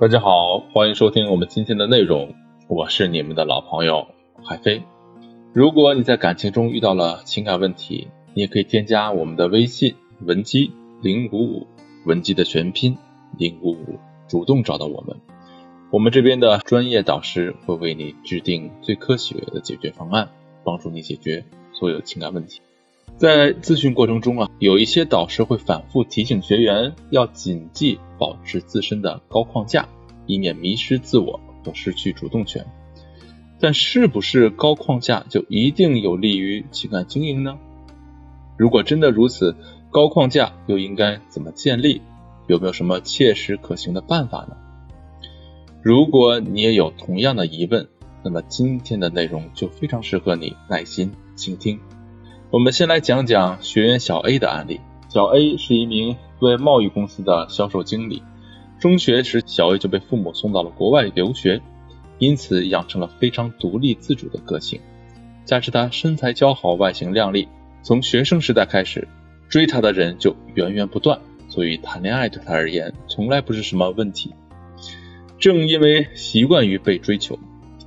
大家好，欢迎收听我们今天的内容，我是你们的老朋友海飞。如果你在感情中遇到了情感问题，你也可以添加我们的微信文姬零五五，文姬的全拼零五五，主动找到我们，我们这边的专业导师会为你制定最科学的解决方案，帮助你解决所有情感问题。在咨询过程中啊，有一些导师会反复提醒学员要谨记保持自身的高框架，以免迷失自我和失去主动权。但是不是高框架就一定有利于情感经营呢？如果真的如此，高框架又应该怎么建立？有没有什么切实可行的办法呢？如果你也有同样的疑问，那么今天的内容就非常适合你耐心倾听。我们先来讲讲学员小 A 的案例。小 A 是一名对外贸易公司的销售经理。中学时，小 A 就被父母送到了国外留学，因此养成了非常独立自主的个性。加之他身材姣好、外形靓丽，从学生时代开始，追她的人就源源不断，所以谈恋爱对他而言从来不是什么问题。正因为习惯于被追求，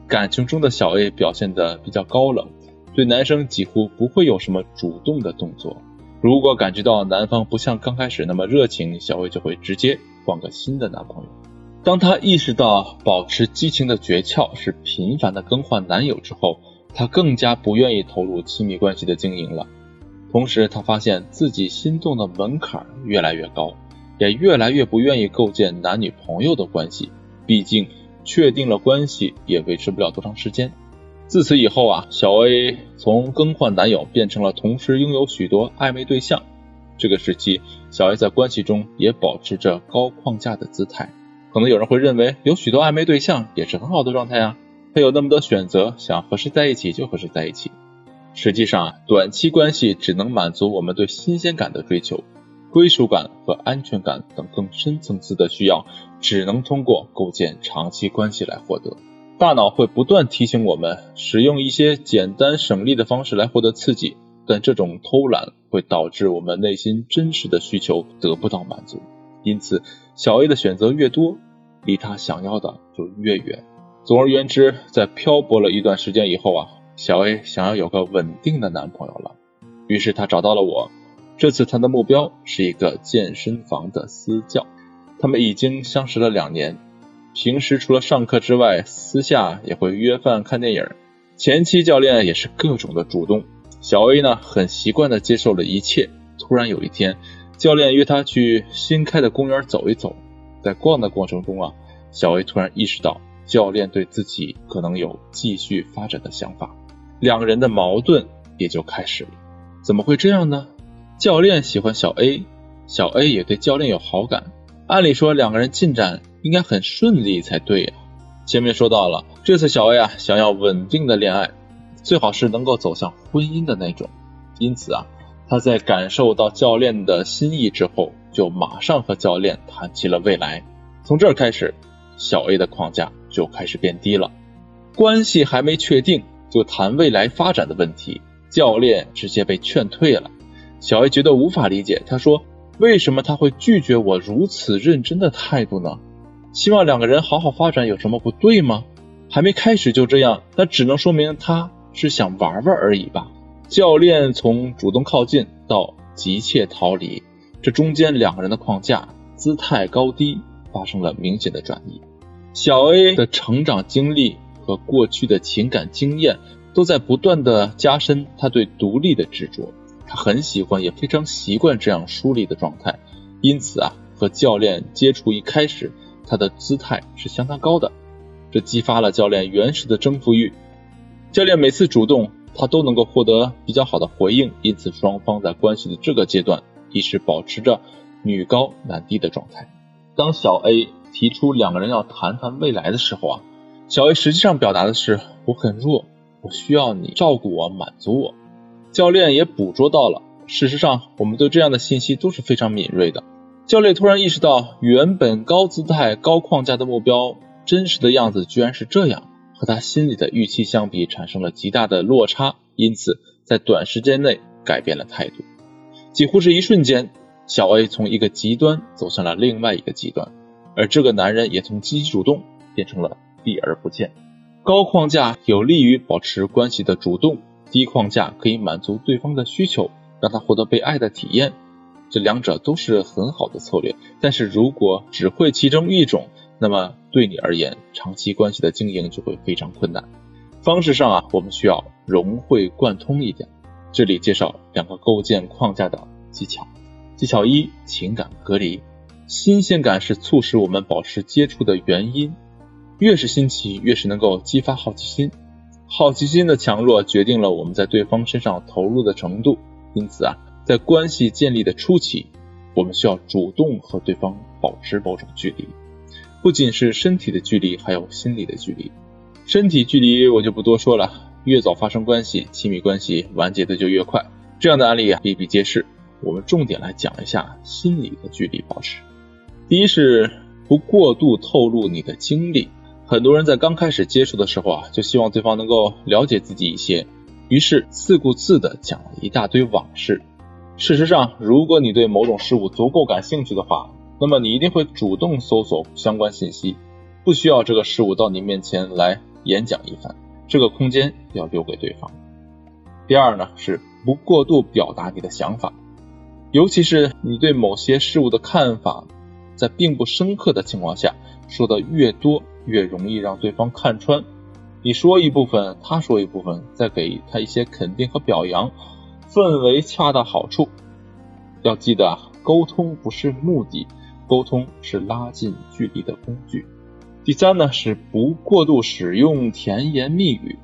感情中的小 A 表现得比较高冷。对男生几乎不会有什么主动的动作。如果感觉到男方不像刚开始那么热情，小薇就会直接换个新的男朋友。当她意识到保持激情的诀窍是频繁的更换男友之后，他更加不愿意投入亲密关系的经营了。同时，他发现自己心动的门槛越来越高，也越来越不愿意构建男女朋友的关系。毕竟，确定了关系也维持不了多长时间。自此以后啊，小 A 从更换男友变成了同时拥有许多暧昧对象。这个时期，小 A 在关系中也保持着高框架的姿态。可能有人会认为，有许多暧昧对象也是很好的状态啊，他有那么多选择，想和谁在一起就和谁在一起。实际上啊，短期关系只能满足我们对新鲜感的追求，归属感和安全感等更深层次的需要，只能通过构建长期关系来获得。大脑会不断提醒我们使用一些简单省力的方式来获得刺激，但这种偷懒会导致我们内心真实的需求得不到满足。因此，小 A 的选择越多，离他想要的就越远。总而言之，在漂泊了一段时间以后啊，小 A 想要有个稳定的男朋友了，于是他找到了我。这次他的目标是一个健身房的私教，他们已经相识了两年。平时除了上课之外，私下也会约饭看电影。前期教练也是各种的主动，小 A 呢很习惯的接受了一切。突然有一天，教练约他去新开的公园走一走。在逛的过程中啊，小 A 突然意识到教练对自己可能有继续发展的想法，两个人的矛盾也就开始了。怎么会这样呢？教练喜欢小 A，小 A 也对教练有好感。按理说两个人进展。应该很顺利才对呀。前面说到了，这次小 A 啊想要稳定的恋爱，最好是能够走向婚姻的那种。因此啊，他在感受到教练的心意之后，就马上和教练谈起了未来。从这儿开始，小 A 的框架就开始变低了。关系还没确定，就谈未来发展的问题，教练直接被劝退了。小 A 觉得无法理解，他说：“为什么他会拒绝我如此认真的态度呢？”希望两个人好好发展有什么不对吗？还没开始就这样，那只能说明他是想玩玩而已吧。教练从主动靠近到急切逃离，这中间两个人的框架、姿态高低发生了明显的转移。小 A 的成长经历和过去的情感经验都在不断的加深他对独立的执着，他很喜欢也非常习惯这样疏离的状态，因此啊，和教练接触一开始。他的姿态是相当高的，这激发了教练原始的征服欲。教练每次主动，他都能够获得比较好的回应，因此双方在关系的这个阶段一直保持着女高男低的状态。当小 A 提出两个人要谈谈未来的时候啊，小 A 实际上表达的是我很弱，我需要你照顾我，满足我。教练也捕捉到了，事实上我们对这样的信息都是非常敏锐的。教练突然意识到，原本高姿态、高框架的目标，真实的样子居然是这样，和他心里的预期相比，产生了极大的落差。因此，在短时间内改变了态度，几乎是一瞬间，小 A 从一个极端走向了另外一个极端。而这个男人也从积极主动变成了避而不见。高框架有利于保持关系的主动，低框架可以满足对方的需求，让他获得被爱的体验。这两者都是很好的策略，但是如果只会其中一种，那么对你而言，长期关系的经营就会非常困难。方式上啊，我们需要融会贯通一点。这里介绍两个构建框架的技巧。技巧一：情感隔离。新鲜感是促使我们保持接触的原因，越是新奇，越是能够激发好奇心。好奇心的强弱决定了我们在对方身上投入的程度。因此啊，在关系建立的初期，我们需要主动和对方保持某种距离。不仅是身体的距离，还有心理的距离。身体距离我就不多说了，越早发生关系，亲密关系完结的就越快。这样的案例啊比比皆是。我们重点来讲一下心理的距离保持。第一是不过度透露你的经历。很多人在刚开始接触的时候啊，就希望对方能够了解自己一些，于是自顾自的讲了一大堆往事。事实上，如果你对某种事物足够感兴趣的话，那么你一定会主动搜索相关信息，不需要这个事物到你面前来演讲一番，这个空间要留给对方。第二呢，是不过度表达你的想法，尤其是你对某些事物的看法，在并不深刻的情况下，说的越多，越容易让对方看穿。你说一部分，他说一部分，再给他一些肯定和表扬，氛围恰到好处。要记得，沟通不是目的。沟通是拉近距离的工具。第三呢，是不过度使用甜言蜜语。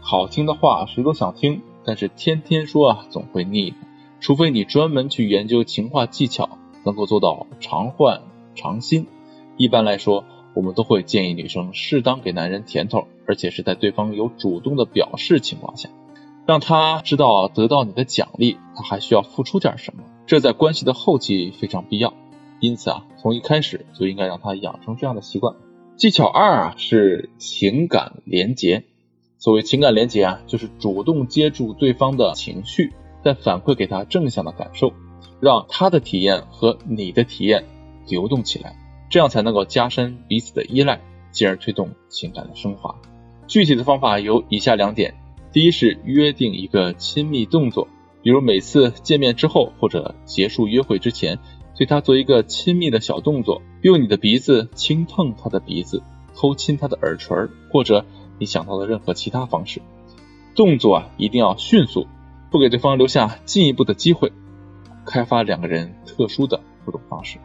好听的话谁都想听，但是天天说啊，总会腻的。除非你专门去研究情话技巧，能够做到常换常新。一般来说，我们都会建议女生适当给男人甜头，而且是在对方有主动的表示情况下，让他知道得到你的奖励，他还需要付出点什么。这在关系的后期非常必要。因此啊，从一开始就应该让他养成这样的习惯。技巧二啊是情感连结。所谓情感连结啊，就是主动接住对方的情绪，再反馈给他正向的感受，让他的体验和你的体验流动起来，这样才能够加深彼此的依赖，进而推动情感的升华。具体的方法有以下两点：第一是约定一个亲密动作，比如每次见面之后或者结束约会之前。对他做一个亲密的小动作，用你的鼻子轻碰他的鼻子，偷亲他的耳垂，或者你想到的任何其他方式。动作啊一定要迅速，不给对方留下进一步的机会，开发两个人特殊的互动方式。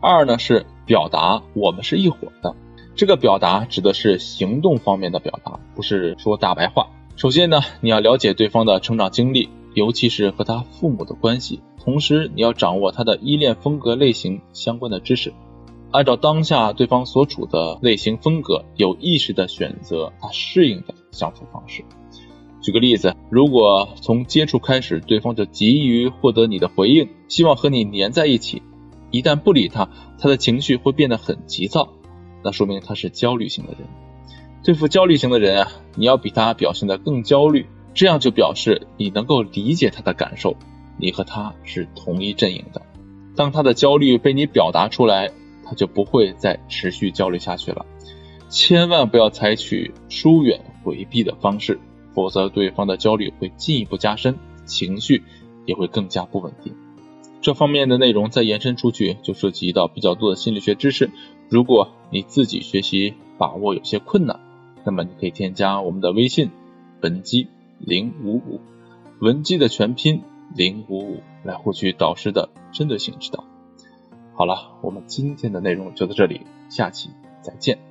二呢是表达我们是一伙的，这个表达指的是行动方面的表达，不是说大白话。首先呢，你要了解对方的成长经历，尤其是和他父母的关系。同时，你要掌握他的依恋风格类型相关的知识，按照当下对方所处的类型风格，有意识的选择他适应的相处方式。举个例子，如果从接触开始，对方就急于获得你的回应，希望和你黏在一起，一旦不理他，他的情绪会变得很急躁，那说明他是焦虑型的人。对付焦虑型的人啊，你要比他表现得更焦虑，这样就表示你能够理解他的感受。你和他是同一阵营的，当他的焦虑被你表达出来，他就不会再持续焦虑下去了。千万不要采取疏远回避的方式，否则对方的焦虑会进一步加深，情绪也会更加不稳定。这方面的内容再延伸出去，就涉及到比较多的心理学知识。如果你自己学习把握有些困难，那么你可以添加我们的微信文姬零五五，文姬的全拼。零五五来获取导师的针对性指导。好了，我们今天的内容就到这里，下期再见。